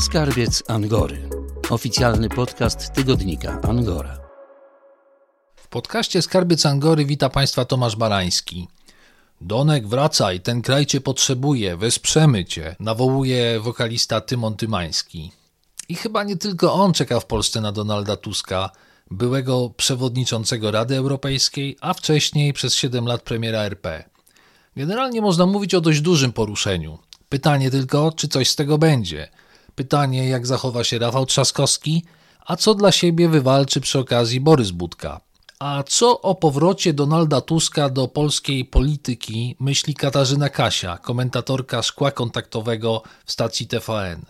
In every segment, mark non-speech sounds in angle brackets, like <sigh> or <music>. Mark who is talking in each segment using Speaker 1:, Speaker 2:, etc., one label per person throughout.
Speaker 1: Skarbiec Angory. Oficjalny podcast tygodnika Angora.
Speaker 2: W podcaście Skarbiec Angory wita Państwa Tomasz Barański. Donek, wracaj, ten kraj Cię potrzebuje, wesprzemy Cię, nawołuje wokalista Tymon Tymański. I chyba nie tylko on czeka w Polsce na Donalda Tuska, byłego przewodniczącego Rady Europejskiej, a wcześniej przez 7 lat premiera RP. Generalnie można mówić o dość dużym poruszeniu. Pytanie tylko, czy coś z tego będzie. Pytanie, jak zachowa się Rafał Trzaskowski, a co dla siebie wywalczy przy okazji Borys Budka. A co o powrocie Donalda Tuska do polskiej polityki myśli Katarzyna Kasia, komentatorka szkła kontaktowego w stacji TVN?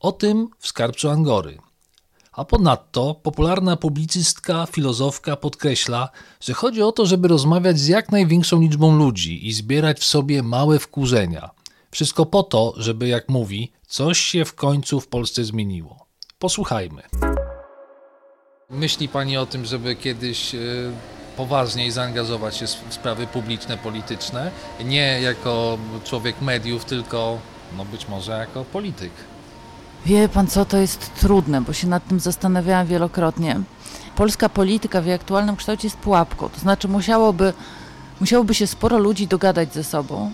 Speaker 2: O tym w skarbcu Angory. A ponadto popularna publicystka, filozofka podkreśla, że chodzi o to, żeby rozmawiać z jak największą liczbą ludzi i zbierać w sobie małe wkurzenia. Wszystko po to, żeby, jak mówi, coś się w końcu w Polsce zmieniło. Posłuchajmy. Myśli Pani o tym, żeby kiedyś e, poważniej zaangażować się w sprawy publiczne, polityczne, nie jako człowiek mediów, tylko no być może jako polityk?
Speaker 3: Wie pan co, to jest trudne, bo się nad tym zastanawiałam wielokrotnie. Polska polityka w jej aktualnym kształcie jest pułapką, to znaczy musiałoby, musiałoby się sporo ludzi dogadać ze sobą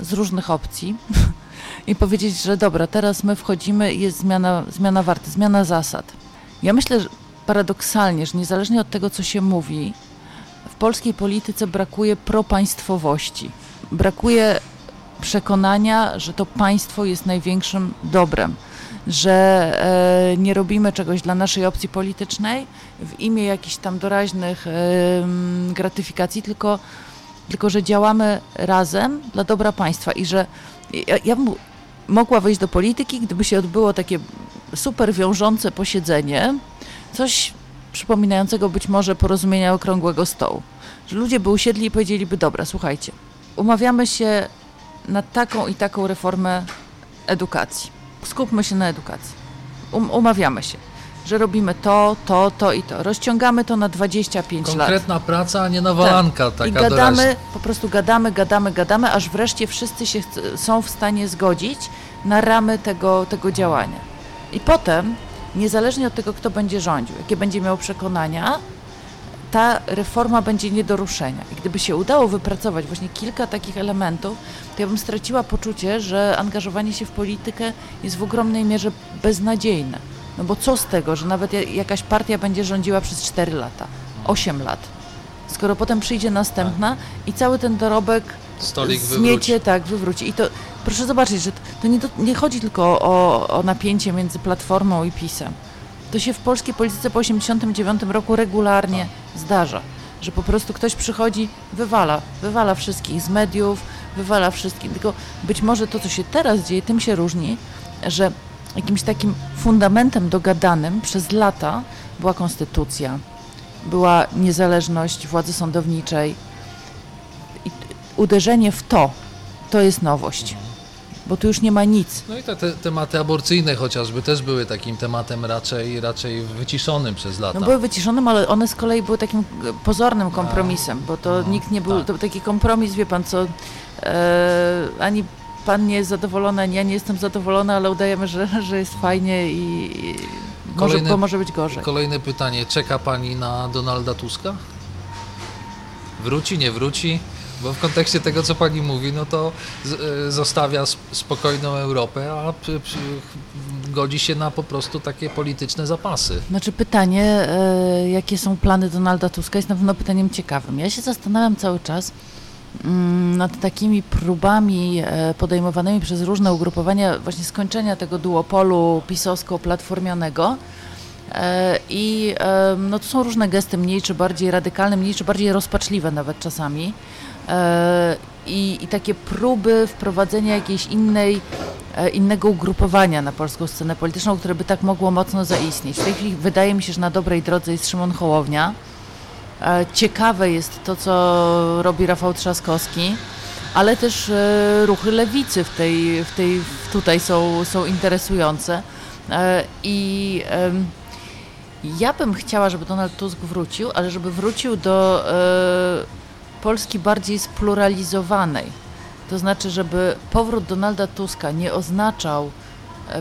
Speaker 3: z różnych opcji <laughs> i powiedzieć, że dobra, teraz my wchodzimy i jest zmiana, zmiana warty, zmiana zasad. Ja myślę że paradoksalnie, że niezależnie od tego, co się mówi, w polskiej polityce brakuje propaństwowości. Brakuje przekonania, że to państwo jest największym dobrem że e, nie robimy czegoś dla naszej opcji politycznej w imię jakichś tam doraźnych gratyfikacji, tylko, tylko że działamy razem dla dobra państwa i że ja, ja bym mogła wejść do polityki, gdyby się odbyło takie super wiążące posiedzenie, coś przypominającego być może porozumienia okrągłego stołu. Że ludzie by usiedli i powiedzieliby, dobra, słuchajcie, umawiamy się na taką i taką reformę edukacji skupmy się na edukacji. Um, umawiamy się, że robimy to, to, to i to. Rozciągamy to na 25
Speaker 2: Konkretna
Speaker 3: lat.
Speaker 2: Konkretna praca, a nie nawalanka tak. taka
Speaker 3: I gadamy, doraźna. po prostu gadamy, gadamy, gadamy, aż wreszcie wszyscy się są w stanie zgodzić na ramy tego, tego działania. I potem, niezależnie od tego, kto będzie rządził, jakie będzie miał przekonania, ta reforma będzie nie do ruszenia. I gdyby się udało wypracować właśnie kilka takich elementów, to ja bym straciła poczucie, że angażowanie się w politykę jest w ogromnej mierze beznadziejne. No bo co z tego, że nawet jakaś partia będzie rządziła przez 4 lata, 8 lat, skoro potem przyjdzie następna i cały ten dorobek
Speaker 2: Stolik
Speaker 3: zmiecie, tak, wywróci. I to proszę zobaczyć, że to nie, do, nie chodzi tylko o, o napięcie między Platformą i PiSem. To się w polskiej polityce po 1989 roku regularnie zdarza, że po prostu ktoś przychodzi, wywala, wywala wszystkich z mediów, wywala wszystkich. Tylko być może to, co się teraz dzieje, tym się różni, że jakimś takim fundamentem dogadanym przez lata była konstytucja, była niezależność władzy sądowniczej. I uderzenie w to, to jest nowość bo tu już nie ma nic.
Speaker 2: No i te, te, tematy aborcyjne chociażby też były takim tematem raczej, raczej wyciszonym przez lata.
Speaker 3: No były wyciszonym, ale one z kolei były takim pozornym kompromisem, bo to no, nikt nie był, tak. to taki kompromis, wie pan co, e, ani pan nie jest zadowolony, ja nie jestem zadowolona, ale udajemy, że, że jest fajnie i, i kolejne, może, może być gorzej.
Speaker 2: Kolejne pytanie, czeka pani na Donalda Tuska? Wróci, nie wróci? Bo w kontekście tego, co pani mówi, no to e, zostawia spokojną Europę, a godzi się na po prostu takie polityczne zapasy.
Speaker 3: Znaczy pytanie, e, jakie są plany Donalda Tuska jest na pewno pytaniem ciekawym. Ja się zastanawiam cały czas nad takimi próbami e, podejmowanymi przez różne ugrupowania właśnie skończenia tego duopolu pisowsko-platformionego. I no, to są różne gesty, mniej czy bardziej radykalne, mniej czy bardziej rozpaczliwe nawet czasami. E, i, i takie próby wprowadzenia jakiejś innej, e, innego ugrupowania na polską scenę polityczną, które by tak mogło mocno zaistnieć. W tej chwili wydaje mi się, że na dobrej drodze jest Szymon Hołownia. E, ciekawe jest to, co robi Rafał Trzaskowski, ale też ruchy lewicy w tej, w tej, tutaj są, są interesujące. I ja bym chciała, żeby Donald Tusk wrócił, ale żeby wrócił do Polski bardziej spluralizowanej. To znaczy, żeby powrót Donalda Tuska nie oznaczał e,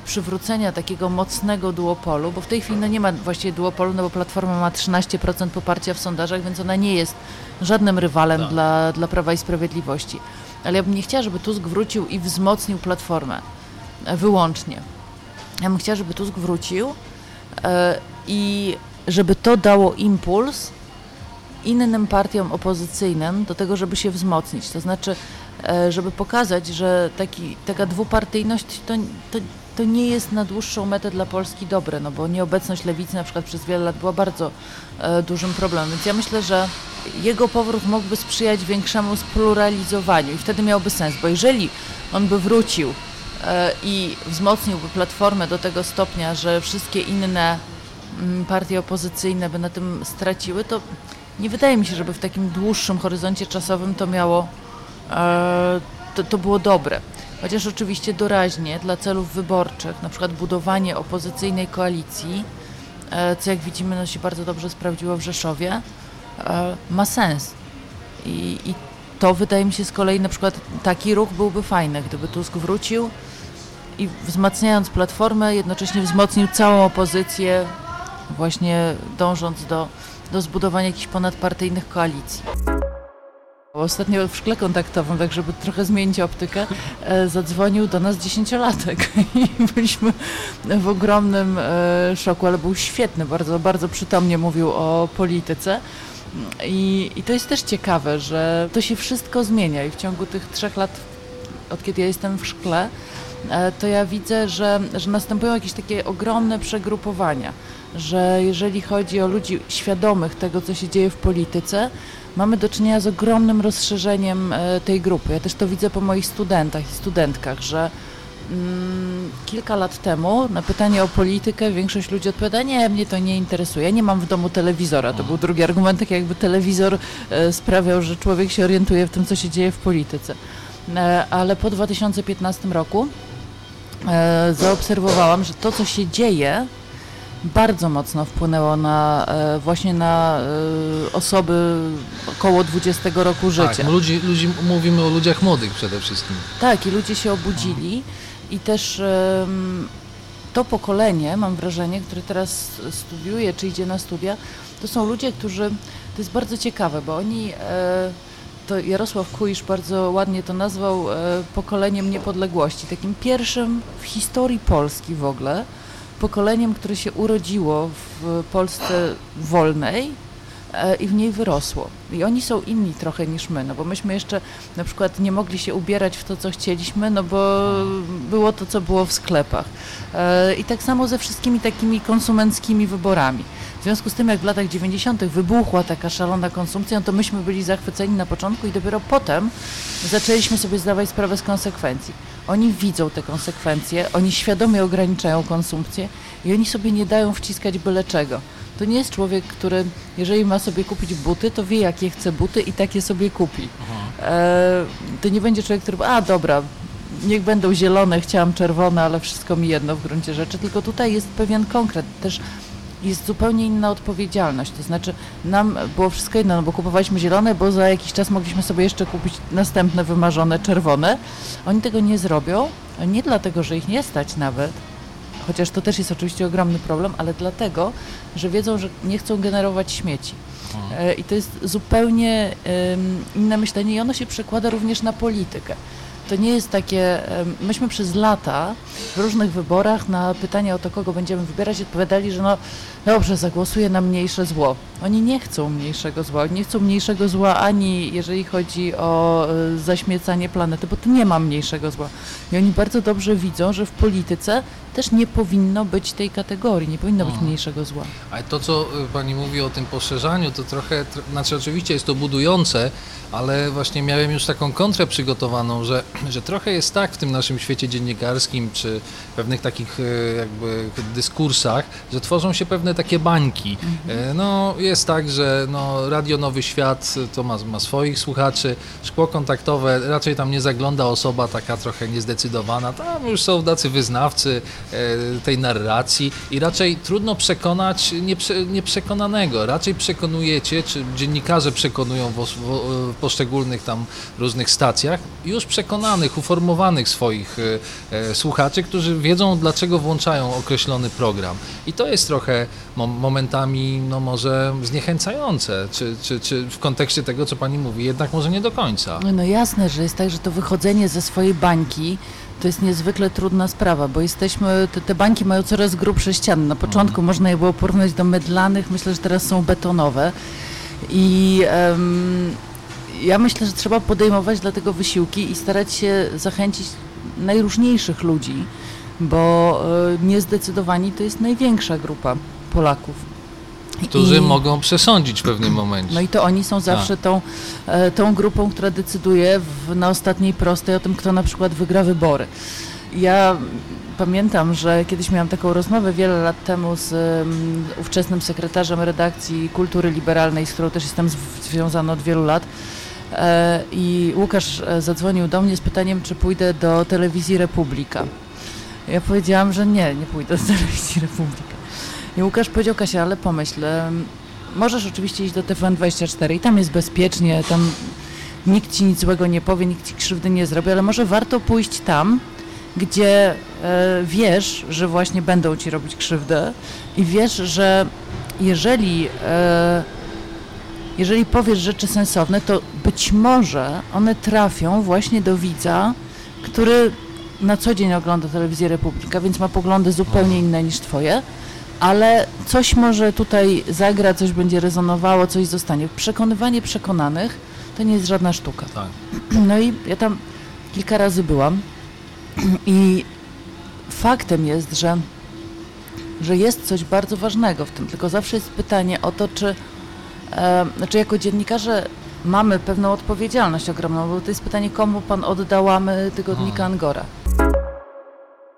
Speaker 3: przywrócenia takiego mocnego duopolu, bo w tej chwili no nie ma właściwie duopolu, no bo Platforma ma 13% poparcia w sondażach, więc ona nie jest żadnym rywalem
Speaker 2: Tak.
Speaker 3: dla, dla Prawa i Sprawiedliwości. Ale ja bym nie chciała, żeby Tusk wrócił i wzmocnił Platformę e, wyłącznie. Ja bym chciała, żeby Tusk wrócił e, i żeby to dało impuls innym partiom opozycyjnym do tego, żeby się wzmocnić. To znaczy, e, żeby pokazać, że taki, taka dwupartyjność to, to, to nie jest na dłuższą metę dla Polski dobre, no bo nieobecność lewicy na przykład przez wiele lat była bardzo e, dużym problemem. Więc ja myślę, że jego powrót mógłby sprzyjać większemu spluralizowaniu i wtedy miałby sens, bo jeżeli on by wrócił e, i wzmocniłby Platformę do tego stopnia, że wszystkie inne mm, partie opozycyjne by na tym straciły, to nie wydaje mi się, żeby w takim dłuższym horyzoncie czasowym to miało, e, to, to było dobre. Chociaż oczywiście doraźnie dla celów wyborczych, na przykład budowanie opozycyjnej koalicji, e, co jak widzimy no, się bardzo dobrze sprawdziło w Rzeszowie, e, ma sens. I, I to wydaje mi się z kolei na przykład taki ruch byłby fajny, gdyby Tusk wrócił i wzmacniając Platformę, jednocześnie wzmocnił całą opozycję, właśnie dążąc do, do zbudowania jakichś ponadpartyjnych koalicji. Ostatnio w szkle kontaktowym, tak żeby trochę zmienić optykę, e, zadzwonił do nas dziesięciolatek <laughs> i byliśmy w ogromnym e, szoku, ale był świetny, bardzo, bardzo przytomnie mówił o polityce. I, I to jest też ciekawe, że to się wszystko zmienia i w ciągu tych trzech lat, od kiedy ja jestem w szkle, e, to ja widzę, że, że następują jakieś takie ogromne przegrupowania, że jeżeli chodzi o ludzi świadomych tego, co się dzieje w polityce, mamy do czynienia z ogromnym rozszerzeniem e, tej grupy. Ja też to widzę po moich studentach i studentkach, że mm, kilka lat temu na pytanie o politykę większość ludzi odpowiada, nie, mnie to nie interesuje, nie mam w domu telewizora. To był drugi argument, tak jakby telewizor e, sprawiał, że człowiek się orientuje w tym, co się dzieje w polityce. E, ale po 2015 roku zaobserwowałam, że to, co się dzieje, bardzo mocno wpłynęło na e, właśnie na e, osoby około 20 roku życia.
Speaker 2: Tak, ludzi, ludzi, mówimy o ludziach młodych przede wszystkim.
Speaker 3: Tak, i ludzie się obudzili i też to pokolenie, mam wrażenie, które teraz studiuje czy idzie na studia, to są ludzie, którzy, to jest bardzo ciekawe, bo oni, e, to Jarosław Kuisz bardzo ładnie to nazwał e, pokoleniem niepodległości, takim pierwszym w historii Polski w ogóle, pokoleniem, które się urodziło w Polsce wolnej e, i w niej wyrosło. I oni są inni trochę niż my, no bo myśmy jeszcze na przykład nie mogli się ubierać w to, co chcieliśmy, no bo było to, co było w sklepach. E, I tak samo ze wszystkimi takimi konsumenckimi wyborami. W związku z tym, jak w latach 90. wybuchła taka szalona konsumpcja, no to myśmy byli zachwyceni na początku i dopiero potem zaczęliśmy sobie zdawać sprawę z konsekwencji. Oni widzą te konsekwencje, oni świadomie ograniczają konsumpcję i oni sobie nie dają wciskać byle czego. To nie jest człowiek, który jeżeli ma sobie kupić buty, to wie jakie chce buty i takie sobie kupi. E, to nie będzie człowiek, który a dobra, niech będą zielone, chciałam czerwone, ale wszystko mi jedno w gruncie rzeczy, tylko tutaj jest pewien konkret, też jest zupełnie inna odpowiedzialność, to znaczy nam było wszystko jedno, no bo kupowaliśmy zielone, bo za jakiś czas mogliśmy sobie jeszcze kupić następne wymarzone czerwone. Oni tego nie zrobią, nie dlatego, że ich nie stać nawet, chociaż to też jest oczywiście ogromny problem, ale dlatego, że wiedzą, że nie chcą generować śmieci. E, I to jest zupełnie inne myślenie i ono się przekłada również na politykę. To nie jest takie, myśmy przez lata w różnych wyborach na pytanie o to, kogo będziemy wybierać, odpowiadali, że no dobrze, zagłosuję na mniejsze zło. Oni nie chcą mniejszego zła, oni nie chcą mniejszego zła ani jeżeli chodzi o e, zaśmiecanie planety, bo tu nie ma mniejszego zła. I oni bardzo dobrze widzą, że w polityce też nie powinno być tej kategorii, nie powinno być
Speaker 2: Mhm.
Speaker 3: mniejszego zła.
Speaker 2: Ale to, co y, Pani mówi o tym poszerzaniu, to trochę, tr- znaczy oczywiście jest to budujące, ale właśnie miałem już taką kontrę przygotowaną, że, <clears throat> że trochę jest tak w tym naszym świecie dziennikarskim, czy pewnych takich y, jakby dyskursach, że tworzą się pewne takie bańki. Y, No jest tak, że no, Radio Nowy Świat to ma, ma swoich słuchaczy, szkło kontaktowe, raczej tam nie zagląda osoba taka trochę niezdecydowana, tam już są tacy wyznawcy, tej narracji i raczej trudno przekonać nieprze, nieprzekonanego. Raczej przekonujecie, czy dziennikarze przekonują w, w, poszczególnych tam różnych stacjach już przekonanych, uformowanych swoich e, słuchaczy, którzy wiedzą, dlaczego włączają określony program. I to jest trochę momentami, no może zniechęcające, czy, czy, czy w kontekście tego, co pani mówi, jednak może nie do końca.
Speaker 3: No jasne, że jest tak, że to wychodzenie ze swojej bańki to jest niezwykle trudna sprawa, bo jesteśmy, te, te bańki mają coraz grubsze ściany. Na początku mhm. można je było porównać do mydlanych, myślę, że teraz są betonowe. I um, ja myślę, że trzeba podejmować dlatego wysiłki i starać się zachęcić najróżniejszych ludzi, bo e, niezdecydowani to jest największa grupa Polaków.
Speaker 2: Którzy I, mogą przesądzić w pewnym momencie.
Speaker 3: No i to oni są zawsze tak. tą, e, tą grupą, która decyduje w, na ostatniej prostej o tym, kto na przykład wygra wybory. Ja pamiętam, że kiedyś miałam taką rozmowę wiele lat temu z um, ówczesnym sekretarzem redakcji Kultury Liberalnej, z którą też jestem związana od wielu lat. E, I Łukasz e, zadzwonił do mnie z pytaniem, czy pójdę do telewizji Republika. Ja powiedziałam, że nie, nie pójdę do telewizji Republika. I Łukasz powiedział, Kasia, ale pomyśl, możesz oczywiście iść do TVN24 i tam jest bezpiecznie, tam nikt ci nic złego nie powie, nikt ci krzywdy nie zrobi, ale może warto pójść tam, gdzie e, wiesz, że właśnie będą ci robić krzywdę i wiesz, że jeżeli, e, jeżeli powiesz rzeczy sensowne, to być może one trafią właśnie do widza, który na co dzień ogląda telewizję Republika, więc ma poglądy zupełnie inne niż twoje, ale coś może tutaj zagra, coś będzie rezonowało, coś zostanie. Przekonywanie przekonanych to nie jest żadna sztuka. Tak. <clears throat> No i ja tam kilka razy byłam <clears throat> i faktem jest, że, że jest coś bardzo ważnego w tym, tylko zawsze jest pytanie o to, czy, e, znaczy jako dziennikarze mamy pewną odpowiedzialność ogromną, bo to jest pytanie, komu pan oddałamy tygodnika hmm. Angora.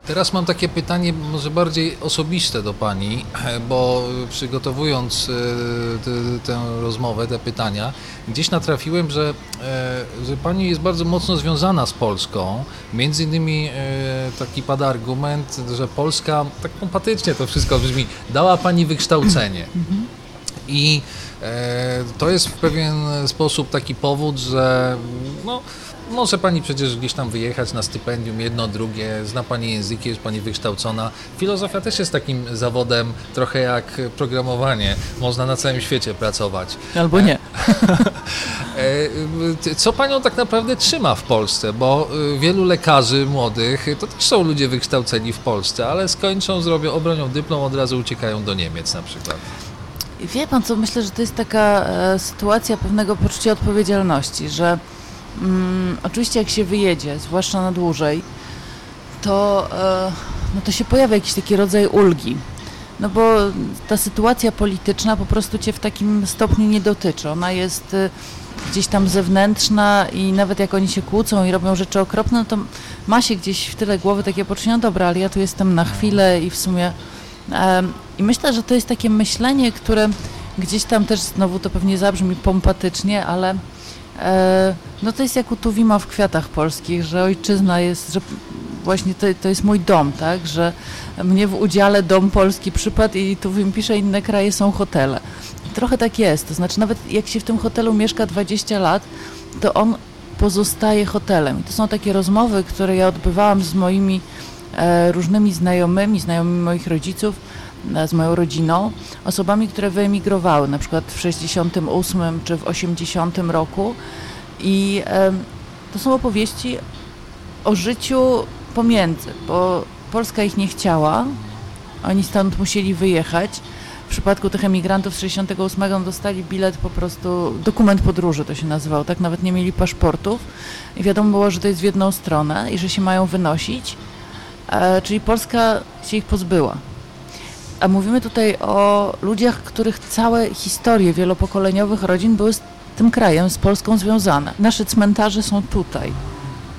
Speaker 2: Teraz mam takie pytanie może bardziej osobiste do Pani, <clears throat> bo przygotowując e, tę rozmowę, te pytania, gdzieś natrafiłem, że, e, że Pani jest bardzo mocno związana z Polską. Między innymi e, taki pada argument, że Polska, tak pompatycznie to wszystko brzmi, dała Pani wykształcenie. <clears throat> Mhm. I to jest w pewien sposób taki powód, że no, może pani przecież gdzieś tam wyjechać na stypendium, jedno, drugie, zna pani języki, jest pani wykształcona. Filozofia też jest takim zawodem trochę jak programowanie. Można na całym świecie pracować.
Speaker 3: Albo nie.
Speaker 2: E, <laughs> co panią tak naprawdę trzyma w Polsce? Bo y, wielu lekarzy młodych to też są ludzie wykształceni w Polsce, ale skończą, zrobią, obronią dyplom, od razu uciekają do Niemiec na przykład.
Speaker 3: Wie pan co, myślę, że to jest taka e, sytuacja pewnego poczucia odpowiedzialności, że Mm, oczywiście jak się wyjedzie, zwłaszcza na dłużej, to, e, no to się pojawia jakiś taki rodzaj ulgi. No bo ta sytuacja polityczna po prostu cię w takim stopniu nie dotyczy. Ona jest e, gdzieś tam zewnętrzna i nawet jak oni się kłócą i robią rzeczy okropne, no to ma się gdzieś w tyle głowy takie poczucie, no dobra, ale ja tu jestem na chwilę i w sumie... E, I myślę, że to jest takie myślenie, które gdzieś tam też znowu to pewnie zabrzmi pompatycznie, ale no to jest jak u Tuwima w Kwiatach Polskich, że ojczyzna jest, że właśnie to, to jest mój dom, tak, że mnie w udziale dom polski przypadł i Tuwim pisze, inne kraje są hotele. Trochę tak jest, to znaczy nawet jak się w tym hotelu mieszka 20 lat, to on pozostaje hotelem. To są takie rozmowy, które ja odbywałam z moimi e, różnymi znajomymi, znajomymi moich rodziców, z moją rodziną, osobami, które wyemigrowały, na przykład w 68 czy w 80 roku. I to są opowieści o życiu pomiędzy, bo Polska ich nie chciała, oni stąd musieli wyjechać. W przypadku tych emigrantów z 68 dostali bilet po prostu, dokument podróży to się nazywał, tak nawet nie mieli paszportów i wiadomo było, że to jest w jedną stronę i że się mają wynosić, e, czyli Polska się ich pozbyła. A mówimy tutaj o ludziach, których całe historie wielopokoleniowych rodzin były z tym krajem, z Polską związane. Nasze cmentarze są tutaj,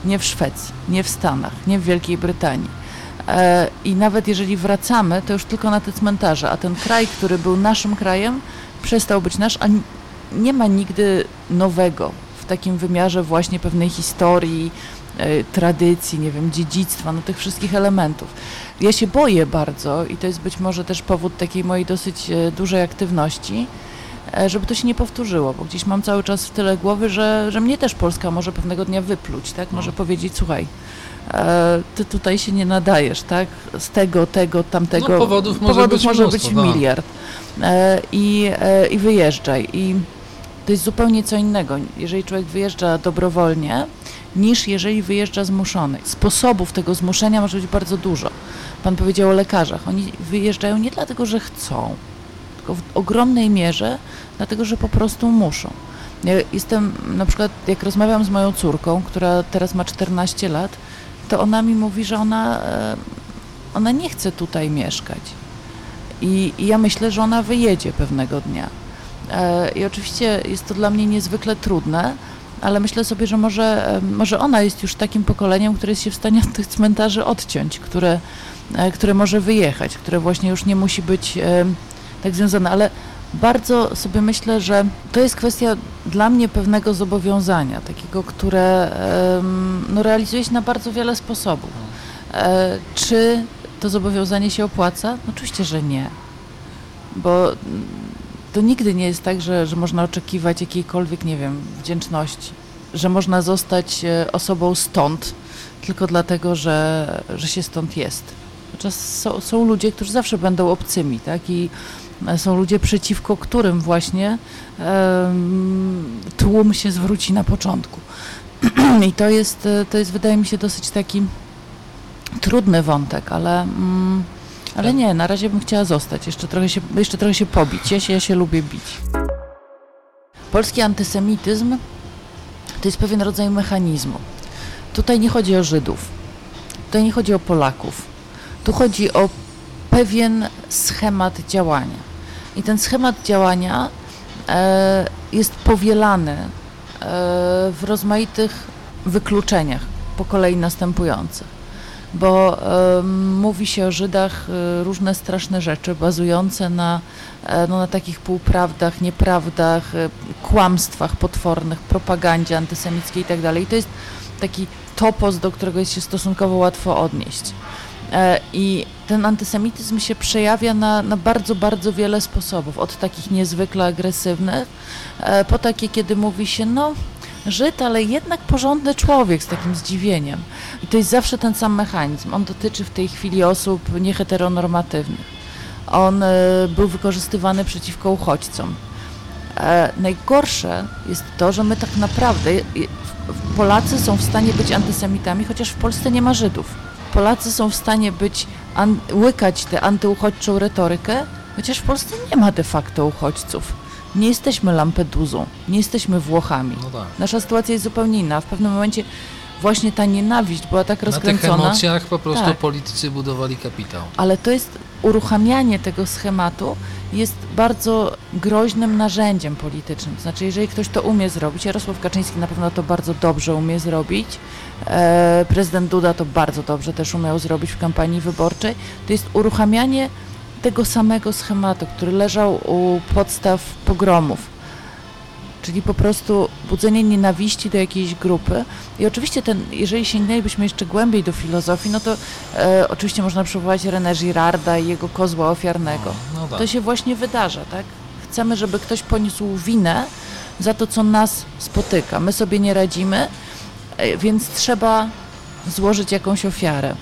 Speaker 3: nie w Szwecji, nie w Stanach, nie w Wielkiej Brytanii. E, I nawet jeżeli wracamy, to już tylko na te cmentarze, a ten kraj, który był naszym krajem, przestał być nasz, a nie ma nigdy nowego w takim wymiarze właśnie pewnej historii, tradycji, nie wiem, dziedzictwa, no tych wszystkich elementów. Ja się boję bardzo i to jest być może też powód takiej mojej dosyć e, dużej aktywności, e, żeby to się nie powtórzyło, bo gdzieś mam cały czas w tyle głowy, że, że mnie też Polska może pewnego dnia wypluć, tak? Może
Speaker 2: No.
Speaker 3: powiedzieć, słuchaj, e, ty tutaj się nie nadajesz, tak? Z tego, tego, tamtego.
Speaker 2: No, powodów może
Speaker 3: powodów
Speaker 2: być
Speaker 3: może
Speaker 2: mnóstwo,
Speaker 3: być
Speaker 2: tak.
Speaker 3: miliard. E, i, e, I wyjeżdżaj. I to jest zupełnie co innego, jeżeli człowiek wyjeżdża dobrowolnie, niż jeżeli wyjeżdża zmuszony. Sposobów tego zmuszenia może być bardzo dużo. Pan powiedział o lekarzach. Oni wyjeżdżają nie dlatego, że chcą, tylko w ogromnej mierze dlatego, że po prostu muszą. Ja jestem, na przykład, jak rozmawiam z moją córką, która teraz ma 14 lat, to ona mi mówi, że ona, e, ona nie chce tutaj mieszkać. I, I ja myślę, że ona wyjedzie pewnego dnia. E, I oczywiście jest to dla mnie niezwykle trudne, ale myślę sobie, że może, e, może ona jest już takim pokoleniem, które jest się w stanie od tych cmentarzy odciąć, które, e, które może wyjechać, które właśnie już nie musi być tak związane. Ale bardzo sobie myślę, że to jest kwestia dla mnie pewnego zobowiązania, takiego, które no, realizuje się na bardzo wiele sposobów. Czy to zobowiązanie się opłaca? No, oczywiście, że nie. Bo to nigdy nie jest tak, że, że można oczekiwać jakiejkolwiek, nie wiem, wdzięczności, że można zostać e, osobą stąd tylko dlatego, że, że się stąd jest. Czas są, są ludzie, którzy zawsze będą obcymi, tak? I e, są ludzie, przeciwko którym właśnie em, tłum się zwróci na początku. <clears throat> I to jest, e, to jest, wydaje mi się, dosyć taki trudny wątek, ale, mm, ale nie, na razie bym chciała zostać, jeszcze trochę się, jeszcze trochę się pobić. Ja się, ja się lubię bić. Polski antysemityzm to jest pewien rodzaj mechanizmu. Tutaj nie chodzi o Żydów, tutaj nie chodzi o Polaków, tu chodzi o pewien schemat działania. I ten schemat działania e, jest powielany e, w rozmaitych wykluczeniach po kolei następujących. Bo mówi się o Żydach e, różne straszne rzeczy bazujące na, e, no, na takich półprawdach, nieprawdach, e, kłamstwach potwornych, propagandzie antysemickiej itd. I to jest taki topos, do którego jest się stosunkowo łatwo odnieść. I ten antysemityzm się przejawia na, na bardzo, bardzo wiele sposobów. Od takich niezwykle agresywnych, po takie, kiedy mówi się, no, Żyd, ale jednak porządny człowiek z takim zdziwieniem. I to jest zawsze ten sam mechanizm. On dotyczy w tej chwili osób nieheteronormatywnych. On e, był wykorzystywany przeciwko uchodźcom. E, najgorsze jest to, że my tak naprawdę, e, Polacy są w stanie być antysemitami, chociaż w Polsce nie ma Żydów. Polacy są w stanie być, an, łykać tę antyuchodźczą retorykę, chociaż w Polsce nie ma de facto uchodźców. Nie jesteśmy Lampedusą, nie jesteśmy Włochami.
Speaker 2: No tak.
Speaker 3: Nasza sytuacja jest zupełnie inna. W pewnym momencie właśnie ta nienawiść była tak
Speaker 2: Na tych
Speaker 3: rozkręcona.
Speaker 2: emocjach po prostu
Speaker 3: Tak.
Speaker 2: politycy budowali kapitał.
Speaker 3: Ale to jest uruchamianie tego schematu jest bardzo groźnym narzędziem politycznym. To znaczy, jeżeli ktoś to umie zrobić, Jarosław Kaczyński na pewno to bardzo dobrze umie zrobić, e, prezydent Duda to bardzo dobrze też umiał zrobić w kampanii wyborczej, to jest uruchamianie tego samego schematu, który leżał u podstaw pogromów. Czyli po prostu budzenie nienawiści do jakiejś grupy. I oczywiście ten, jeżeli sięgnęlibyśmy jeszcze głębiej do filozofii, no to e, oczywiście można przywołać René Girarda i jego kozła ofiarnego.
Speaker 2: No tak.
Speaker 3: To się właśnie wydarza, tak? Chcemy, żeby ktoś poniósł winę za to, co nas spotyka. My sobie nie radzimy, e, więc trzeba złożyć jakąś ofiarę.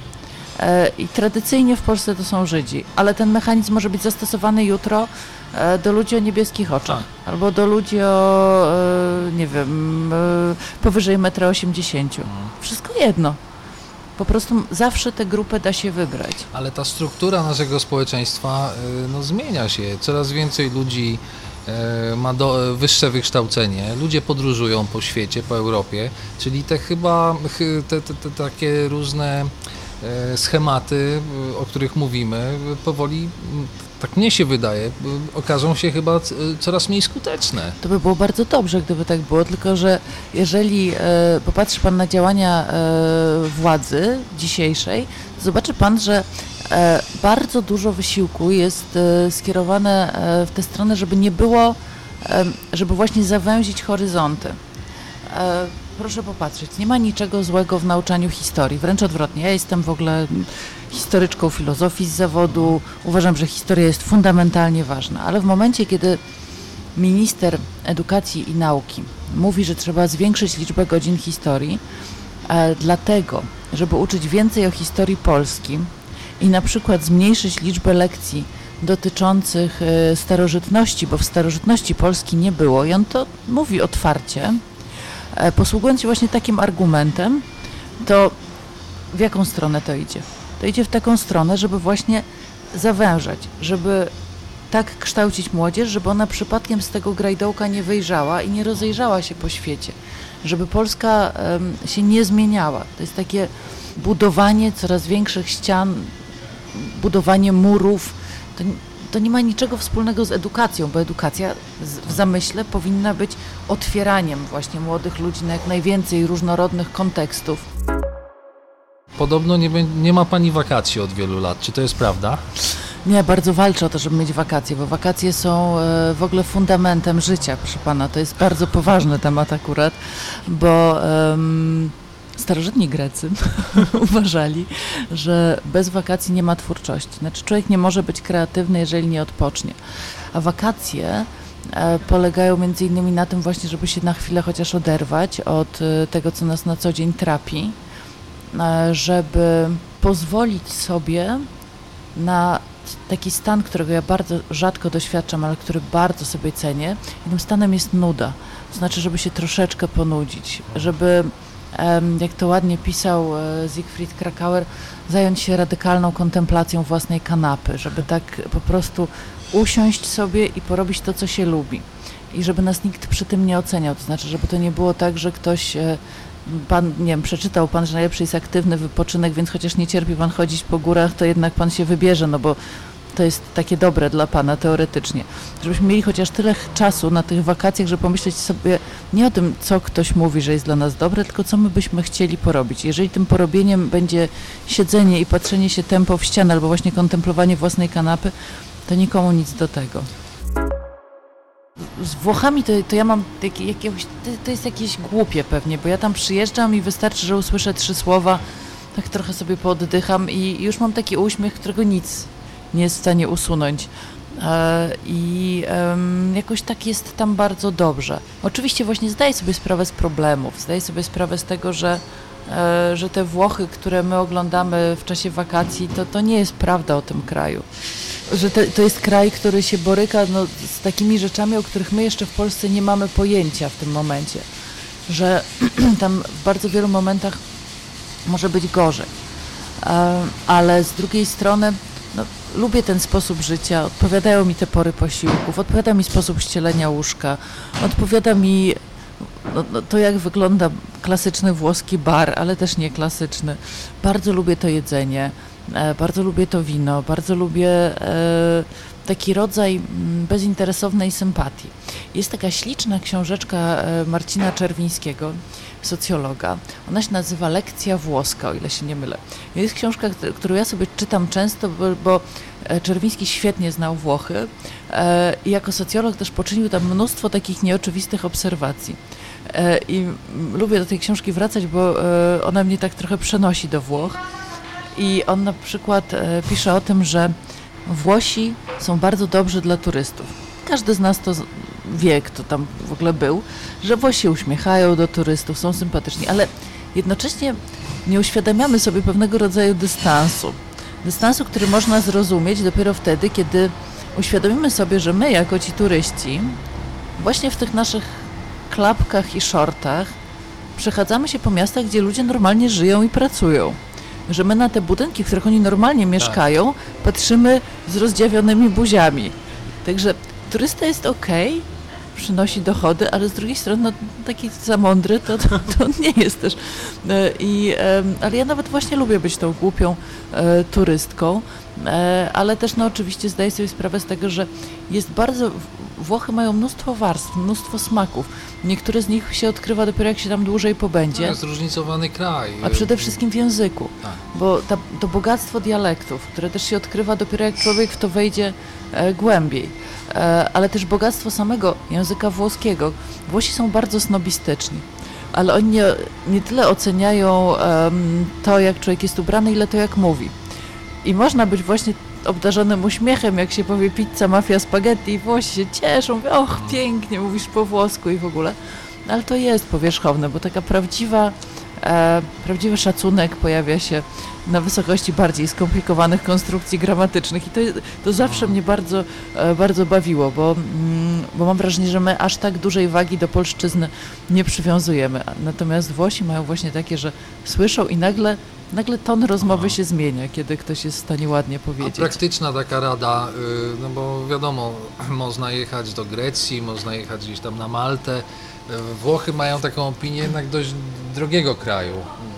Speaker 3: E, I tradycyjnie w Polsce to są Żydzi, ale ten mechanizm może być zastosowany jutro e, do ludzi o niebieskich oczach,
Speaker 2: Tak.
Speaker 3: albo do ludzi o, e, nie wiem, powyżej 1,80 m.
Speaker 2: Mhm.
Speaker 3: Wszystko jedno. Po prostu zawsze tę grupę da się wybrać.
Speaker 2: Ale ta struktura naszego społeczeństwa no, zmienia się. Coraz więcej ludzi ma do, wyższe wykształcenie. Ludzie podróżują po świecie, po Europie, czyli te chyba chy- te, te, te takie różne schematy, y, o których mówimy, powoli, tak mnie się wydaje, okażą się chyba y, coraz mniej skuteczne.
Speaker 3: To by było bardzo dobrze, gdyby tak było, tylko że jeżeli e, popatrzy Pan na działania e, władzy dzisiejszej, zobaczy Pan, że e, bardzo dużo wysiłku jest e, skierowane e, w tę stronę, żeby nie było, e, żeby właśnie zawęzić horyzonty. Proszę popatrzeć, nie ma niczego złego w nauczaniu historii, wręcz odwrotnie. Ja jestem w ogóle historyczką filozofii z zawodu, uważam, że historia jest fundamentalnie ważna, ale w momencie, kiedy minister edukacji i nauki mówi, że trzeba zwiększyć liczbę godzin historii, e, dlatego, żeby uczyć więcej o historii Polski i na przykład zmniejszyć liczbę lekcji dotyczących e, starożytności, bo w starożytności Polski nie było i on to mówi otwarcie, posługując się właśnie takim argumentem, to w jaką stronę to idzie? To idzie w taką stronę, żeby właśnie zawężać, żeby tak kształcić młodzież, żeby ona przypadkiem z tego grajdołka nie wyjrzała i nie rozejrzała się po świecie, żeby Polska um, się nie zmieniała. To jest takie budowanie coraz większych ścian, budowanie murów. To, to nie ma niczego wspólnego z edukacją, bo edukacja w zamyśle powinna być otwieraniem właśnie młodych ludzi na jak najwięcej różnorodnych kontekstów.
Speaker 2: Podobno nie, nie ma pani wakacji od wielu lat. Czy to jest prawda?
Speaker 3: Nie, bardzo walczę o to, żeby mieć wakacje, bo wakacje są e, w ogóle fundamentem życia, proszę pana. To jest bardzo poważny temat akurat, bo um, starożytni Grecy <laughs> uważali, że bez wakacji nie ma twórczości. Znaczy, człowiek nie może być kreatywny, jeżeli nie odpocznie. A wakacje e, polegają między innymi na tym właśnie, żeby się na chwilę chociaż oderwać od e, tego, co nas na co dzień trapi, żeby pozwolić sobie na taki stan, którego ja bardzo rzadko doświadczam, ale który bardzo sobie cenię. I tym stanem jest nuda. To znaczy, żeby się troszeczkę ponudzić, żeby, jak to ładnie pisał e, Siegfried Krakauer, zająć się radykalną kontemplacją własnej kanapy, żeby tak po prostu usiąść sobie i porobić to, co się lubi. I żeby nas nikt przy tym nie oceniał. To znaczy, żeby to nie było tak, że ktoś e, pan, nie wiem, przeczytał pan, że najlepszy jest aktywny wypoczynek, więc chociaż nie cierpi pan chodzić po górach, to jednak pan się wybierze, no bo to jest takie dobre dla pana teoretycznie. Żebyśmy mieli chociaż tyle czasu na tych wakacjach, żeby pomyśleć sobie nie o tym, co ktoś mówi, że jest dla nas dobre, tylko co my byśmy chcieli porobić. Jeżeli tym porobieniem będzie siedzenie i patrzenie się tempo w ścianę, albo właśnie kontemplowanie własnej kanapy, to nikomu nic do tego z Włochami to, to ja mam jakiegoś, to, to, jest jakieś głupie pewnie, bo ja tam przyjeżdżam i wystarczy, że usłyszę trzy słowa, tak trochę sobie pooddycham i już mam taki uśmiech, którego nic nie jest w stanie usunąć. E, I jakoś tak jest tam bardzo dobrze. Oczywiście właśnie zdaję sobie sprawę z problemów, zdaję sobie sprawę z tego, że, e, że te Włochy, które my oglądamy w czasie wakacji, to, to nie jest prawda o tym kraju że to, to, jest kraj, który się boryka no, z takimi rzeczami, o których my jeszcze w Polsce nie mamy pojęcia w tym momencie. Że <clears throat> tam w bardzo wielu momentach może być gorzej. Ale z drugiej strony lubię ten sposób życia, odpowiadają mi te pory posiłków, odpowiada mi sposób ścielenia łóżka, odpowiada mi no, no, to, jak wygląda klasyczny włoski bar, ale też nie klasyczny. Bardzo lubię to jedzenie. E, bardzo lubię to wino, bardzo lubię e, taki rodzaj mm, bezinteresownej sympatii. Jest taka śliczna książeczka e, Marcina Czerwińskiego, socjologa. Ona się nazywa Lekcja włoska, o ile się nie mylę. Jest książka, którą ja sobie czytam często, bo, bo Czerwiński świetnie znał Włochy i jako socjolog też poczynił tam mnóstwo takich nieoczywistych obserwacji. I lubię do tej książki wracać, bo ona mnie tak trochę przenosi do Włoch. I on na przykład e, pisze o tym, że Włosi są bardzo dobrzy dla turystów. Każdy z nas to wie, kto tam w ogóle był, że Włosi uśmiechają do turystów, są sympatyczni, ale jednocześnie nie uświadamiamy sobie pewnego rodzaju dystansu. Dystansu, który można zrozumieć dopiero wtedy, kiedy uświadomimy sobie, że my, jako ci turyści, właśnie w tych naszych klapkach i shortach przechadzamy się po miastach, gdzie ludzie normalnie żyją i pracują że my na te budynki, w których oni normalnie tak. mieszkają, tak. patrzymy z rozdziawionymi buziami. Także turysta jest ok, przynosi dochody, ale z drugiej strony no, taki za mądry to, to, to nie jest też. E, I, ale ja nawet właśnie lubię być tą głupią e, turystką, e, ale też no, oczywiście zdaję sobie sprawę z tego, że jest bardzo Włochy mają mnóstwo warstw, mnóstwo smaków. Niektóre z nich się odkrywa dopiero jak się tam dłużej pobędzie. To
Speaker 2: jest zróżnicowany kraj.
Speaker 3: A przede wszystkim w języku. Tak. Bo ta, to bogactwo dialektów, które też się odkrywa dopiero jak człowiek w to wejdzie e, głębiej. E, ale też bogactwo samego języka włoskiego. Włosi są bardzo snobistyczni. ale oni nie, nie tyle oceniają um, to, jak człowiek jest ubrany, ile to, jak mówi. I można być właśnie obdarzonym uśmiechem, jak się powie pizza, mafia, spaghetti i Włosi się cieszą, mówią, och, pięknie, mówisz po włosku i w ogóle. Ale to jest powierzchowne, bo taka prawdziwa, e, prawdziwy szacunek pojawia się na wysokości bardziej skomplikowanych konstrukcji gramatycznych i to, to zawsze mnie bardzo, e, bardzo bawiło, bo, mm, bo mam wrażenie, że my aż tak dużej wagi do polszczyzny nie przywiązujemy. Natomiast Włosi mają właśnie takie, że słyszą i nagle nagle ton rozmowy się zmienia, kiedy ktoś jest w stanie ładnie powiedzieć.
Speaker 2: A praktyczna taka rada, y, no bo wiadomo, <clears throat> można jechać do Grecji, można jechać gdzieś tam na Maltę. Włochy mają taką opinię jednak dość drogiego kraju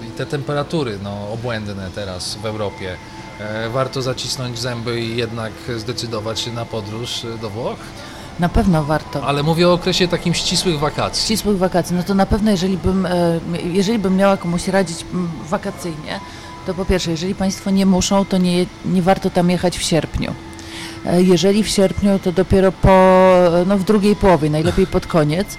Speaker 2: i te temperatury no, obłędne teraz w Europie. E, warto zacisnąć zęby i jednak zdecydować się na podróż do Włoch?
Speaker 3: Na pewno warto.
Speaker 2: Ale mówię o okresie takim ścisłych wakacji.
Speaker 3: Ścisłych wakacji. No to na pewno, jeżeli bym, e, jeżeli bym miała komuś radzić wakacyjnie, to po pierwsze, jeżeli Państwo nie muszą, to nie, nie warto tam jechać w sierpniu. E, jeżeli w sierpniu, to dopiero po, no w drugiej połowie, najlepiej pod koniec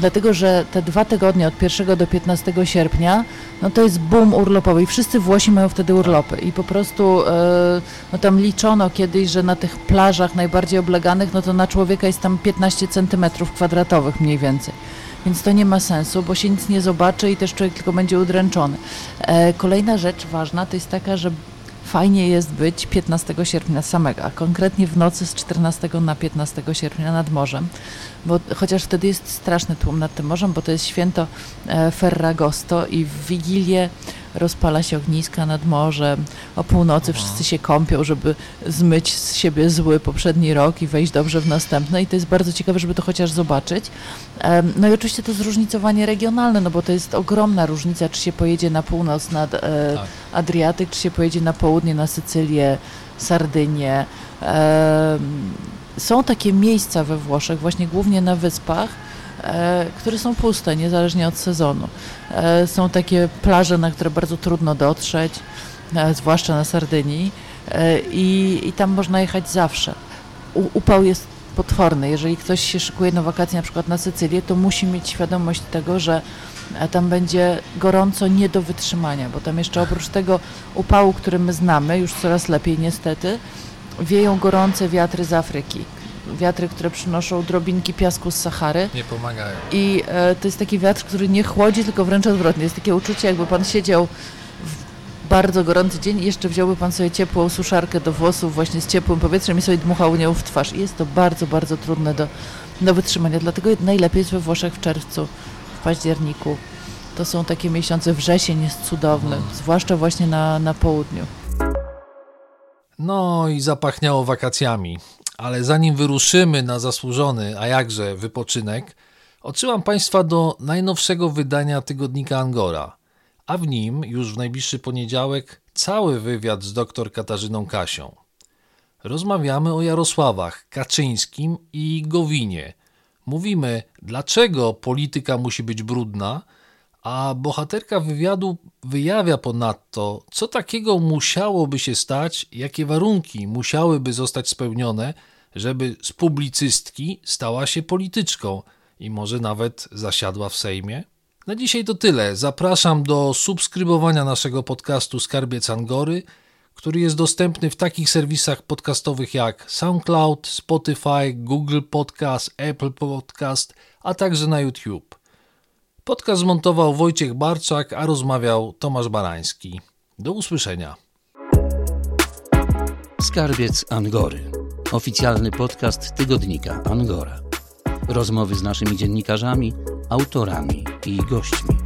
Speaker 3: dlatego że te dwa tygodnie od 1 do 15 sierpnia, no to jest boom urlopowy i wszyscy Włosi mają wtedy urlopy i po prostu e, no tam liczono kiedyś, że na tych plażach najbardziej obleganych, no to na człowieka jest tam 15 centymetrów kwadratowych mniej więcej. Więc to nie ma sensu, bo się nic nie zobaczy i też człowiek tylko będzie udręczony. E, kolejna rzecz ważna to jest taka, że fajnie jest być 15 sierpnia samego, a konkretnie w nocy z 14 na 15 sierpnia nad morzem, bo chociaż wtedy jest straszny tłum nad tym morzem, bo to jest święto e, Ferragosto i w Wigilię rozpala się ogniska nad morzem, o północy wszyscy się kąpią, żeby zmyć z siebie zły poprzedni rok i wejść dobrze w następne i to jest bardzo ciekawe, żeby to chociaż zobaczyć. No i oczywiście to zróżnicowanie regionalne, no bo to jest ogromna różnica, czy się pojedzie na północ nad e, tak. Adriatyk, czy się pojedzie na południe, na Sycylię, Sardynię. Są takie miejsca we Włoszech, właśnie głównie na wyspach, które są puste, niezależnie od sezonu. E, są takie plaże, na które bardzo trudno dotrzeć, e, zwłaszcza na Sardynii i, i tam można jechać zawsze. U, upał jest potworny. Jeżeli ktoś się szykuje na wakacje na przykład na Sycylię, to musi mieć świadomość tego, że tam będzie gorąco nie do wytrzymania, bo tam jeszcze oprócz tego upału, który my znamy, już coraz lepiej niestety, wieją gorące wiatry z Afryki wiatry, które przynoszą drobinki piasku z Sahary.
Speaker 2: Nie pomagają.
Speaker 3: I e, to jest taki wiatr, który nie chłodzi, tylko wręcz odwrotnie. Jest takie uczucie, jakby pan siedział w bardzo gorący dzień i jeszcze wziąłby pan sobie ciepłą suszarkę do włosów właśnie z ciepłym powietrzem i sobie dmuchał nią w twarz. I jest to bardzo, bardzo trudne do, do wytrzymania. Dlatego najlepiej jest we Włoszech w czerwcu, w październiku. To są takie miesiące, wrzesień jest cudowny, mm. zwłaszcza właśnie na, na południu.
Speaker 2: No i zapachniało wakacjami. Ale zanim wyruszymy na zasłużony, a jakże wypoczynek, odsyłam Państwa do najnowszego wydania tygodnika Angora, a w nim już w najbliższy poniedziałek cały wywiad z dr Katarzyną Kasią. Rozmawiamy o Jarosławach, Kaczyńskim i Gowinie. Mówimy, dlaczego polityka musi być brudna, a bohaterka wywiadu wyjawia ponadto, co takiego musiałoby się stać, jakie warunki musiałyby zostać spełnione, żeby z publicystki stała się polityczką i może nawet zasiadła w Sejmie? Na dzisiaj to tyle. Zapraszam do subskrybowania naszego podcastu Skarbiec Angory, który jest dostępny w takich serwisach podcastowych jak SoundCloud, Spotify, Google Podcast, Apple Podcast, a także na YouTube. Podcast zmontował Wojciech Barczak, a rozmawiał Tomasz Barański. Do usłyszenia.
Speaker 1: Skarbiec Angory. Oficjalny podcast tygodnika Angora. Rozmowy z naszymi dziennikarzami, autorami i gośćmi.